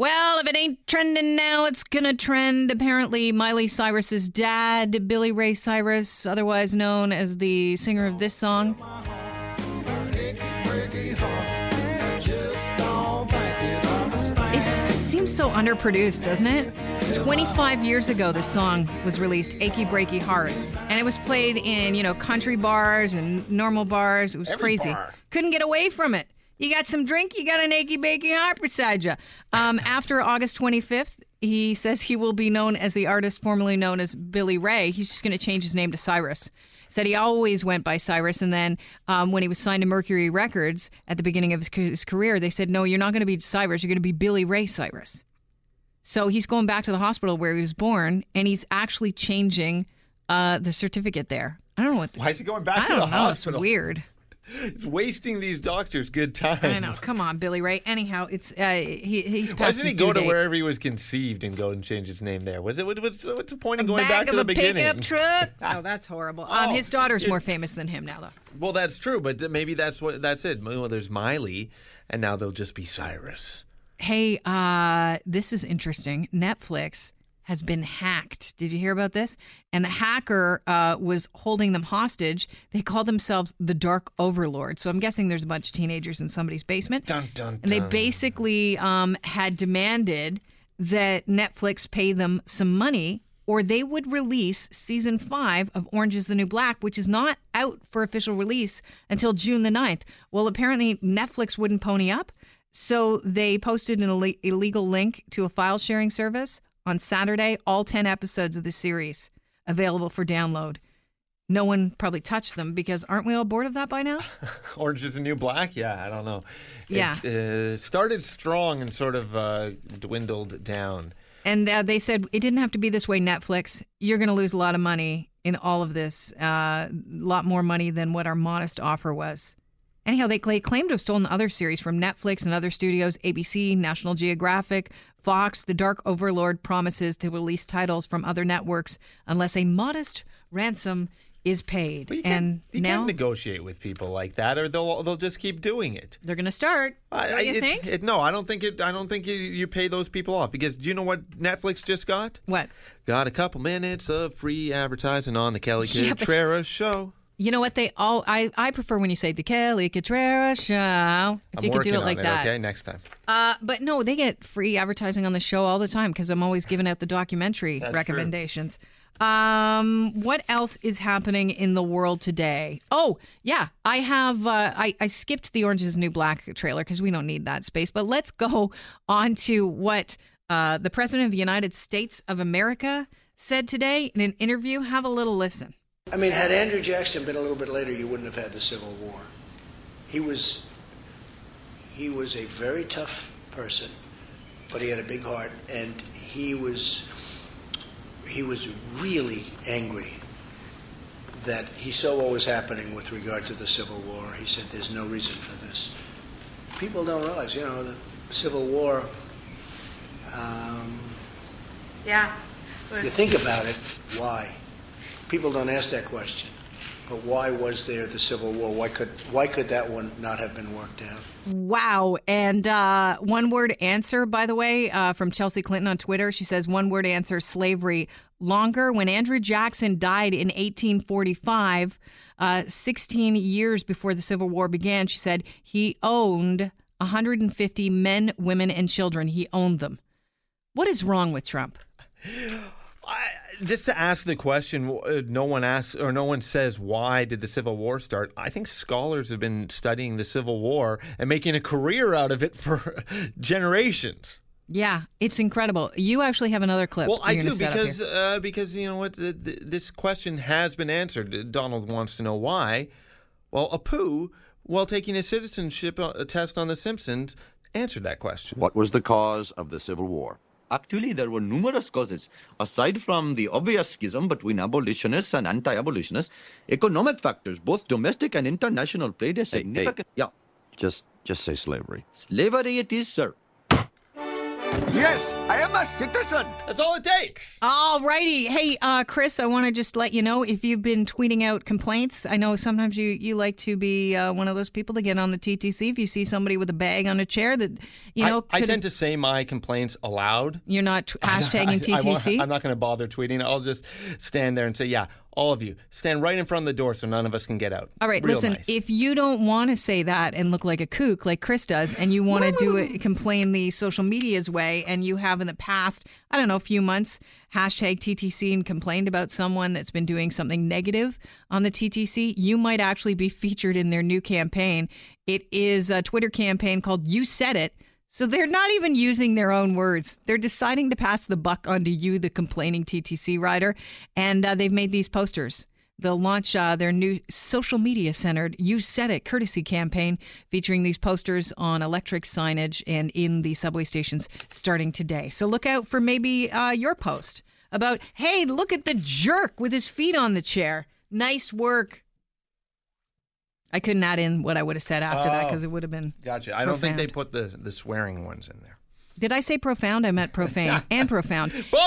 Well, if it ain't trending now, it's gonna trend. Apparently, Miley Cyrus's dad, Billy Ray Cyrus, otherwise known as the singer of this song, it seems so underproduced, doesn't it? 25 years ago, this song was released, "Achy Breaky Heart," and it was played in you know country bars and normal bars. It was Every crazy. bar. Couldn't get away from it. You got some drink, you got an achy breaky heart beside you. Um, after August 25th, he says he will be known as the artist formerly known as Billy Ray. He's just going to change his name to Cyrus. Said he always went by Cyrus, and then um, when he was signed to Mercury Records at the beginning of his, his career, they said, "No, you're not going to be Cyrus. You're going to be Billy Ray Cyrus." So he's going back to the hospital where he was born, and he's actually changing uh, the certificate there. I don't know what. Why is he going back I to don't the know. hospital? It's weird. It's wasting these doctors good time. I know. Come on, Billy Ray. Anyhow, it's uh, he, he's Why doesn't he go to date. wherever he was conceived and go and change his name there? Was it? What, what's, what's the point of going Back back to of the a beginning? pickup truck. Oh, that's horrible. Um, Oh, his daughter's more famous than him now, though. Well, that's true, but th- maybe that's what that's it. Well, there's Miley, and now they'll just be Cyrus. Hey, uh, this is interesting. Netflix has been hacked. Did you hear about this? And the hacker uh, was holding them hostage. They called themselves the Dark Overlord. So I'm guessing there's a bunch of teenagers in somebody's basement. Dun, dun, And they basically um, had demanded that Netflix pay them some money or they would release season five of Orange is the New Black, which is not out for official release until June the 9th. Well, apparently Netflix wouldn't pony up. So they posted an ille- illegal link to a file sharing service on Saturday, all 10 episodes of the series available for download. No one probably touched them because aren't we all bored of that by now? Orange is the New Black? Yeah, I don't know. Yeah. It uh, started strong and sort of uh, dwindled down. And uh, they said it didn't have to be this way, Netflix. You're going to lose a lot of money in all of this, a uh, lot more money than what our modest offer was. Anyhow, they cla- claim to have stolen other series from Netflix and other studios, ABC, National Geographic, Fox. The Dark Overlord promises to release titles from other networks unless a modest ransom is paid. But you and you now can't negotiate with people like that, or they'll they'll just keep doing it. they're going to start. I, Don't I- you think? It, no, I don't think it. I don't think you, you pay those people off because do you know what Netflix just got? what? Got a couple minutes of free advertising on the Kelly Yeah, Contreras show. You know what? They all. I, I prefer when you say the Kelly Contreras show. If I'm you could do it like it. that. Okay, next time. Uh, but no, they get free advertising on the show all the time because I'm always giving out the documentary That's recommendations. Um, what else is happening in the world today? Oh, yeah, I have. Uh, I, I skipped the Orange is the New Black trailer because we don't need that space. But let's go on to what uh, the President of the United States of America said today in an interview. Have a little listen. I mean, had Andrew Jackson been a little bit later, you wouldn't have had the Civil War. He was he was a very tough person, but he had a big heart, and he was he was really angry that he saw what was happening with regard to the Civil War. He said, "There's no reason for this." People don't realize, you know, the Civil War. Um, Yeah. You think about it, why? People don't ask that question. But why was there the Civil War? Why could why could that one not have been worked out? Wow. And uh, one word answer, by the way, uh, from Chelsea Clinton on Twitter. She says, one word answer slavery longer. When Andrew Jackson died in 1845, uh, 16 years before the Civil War began, she said he owned 150 men, women, and children. He owned them. What is wrong with Trump? I, just to ask the question, uh, no one asks or no one says why did the Civil War start. I think scholars have been studying the Civil War and making a career out of it for generations. Yeah, it's incredible. You actually have another clip. Well, I do set up here. because uh, because you know what the, the, this question has been answered. Donald wants to know why. Well, Apu, while taking a citizenship uh, test on The Simpsons, answered that question. What was the cause of the Civil War? Actually, there were numerous causes. Aside from the obvious schism between abolitionists and anti abolitionists, economic factors, both domestic and international, played a hey. significant. Yeah. Just just say slavery. Slavery it is, sir. Yes, I am a citizen. That's all it takes. All righty. Hey, uh, Chris, I want to just let you know if you've been tweeting out complaints. I know sometimes you, you like to be uh, one of those people to get on the TTC if you see somebody with a bag on a chair that, you know, I, I tend to say my complaints aloud. you're not t- hashtagging I- I won't- TTC. I'm not going to bother tweeting. I'll just stand there and say, yeah, all of you, stand right in front of the door so none of us can get out. All right, Real listen, nice. if you don't want to say that and look like a kook like Chris does, and you want to do it, complain the social media's way, and you have in the past, I don't know, a few months, hashtag TTC and complained about someone that's been doing something negative on the TTC, you might actually be featured in their new campaign. It is a Twitter campaign called You Said It. So they're not even using their own words. They're deciding to pass the buck onto you, the complaining TTC rider, and uh, they've made these posters. They'll launch uh, their new social media centered You Said It courtesy campaign featuring these posters on electric signage and in the subway stations starting today. So look out for maybe uh, your post about, hey, look at the jerk with his feet on the chair. Nice work. I couldn't add in what I would have said after that Oh. because it would have been. Gotcha. I don't think they put the, the swearing ones in there. Did I say profound? I meant profane and profound. Whoa!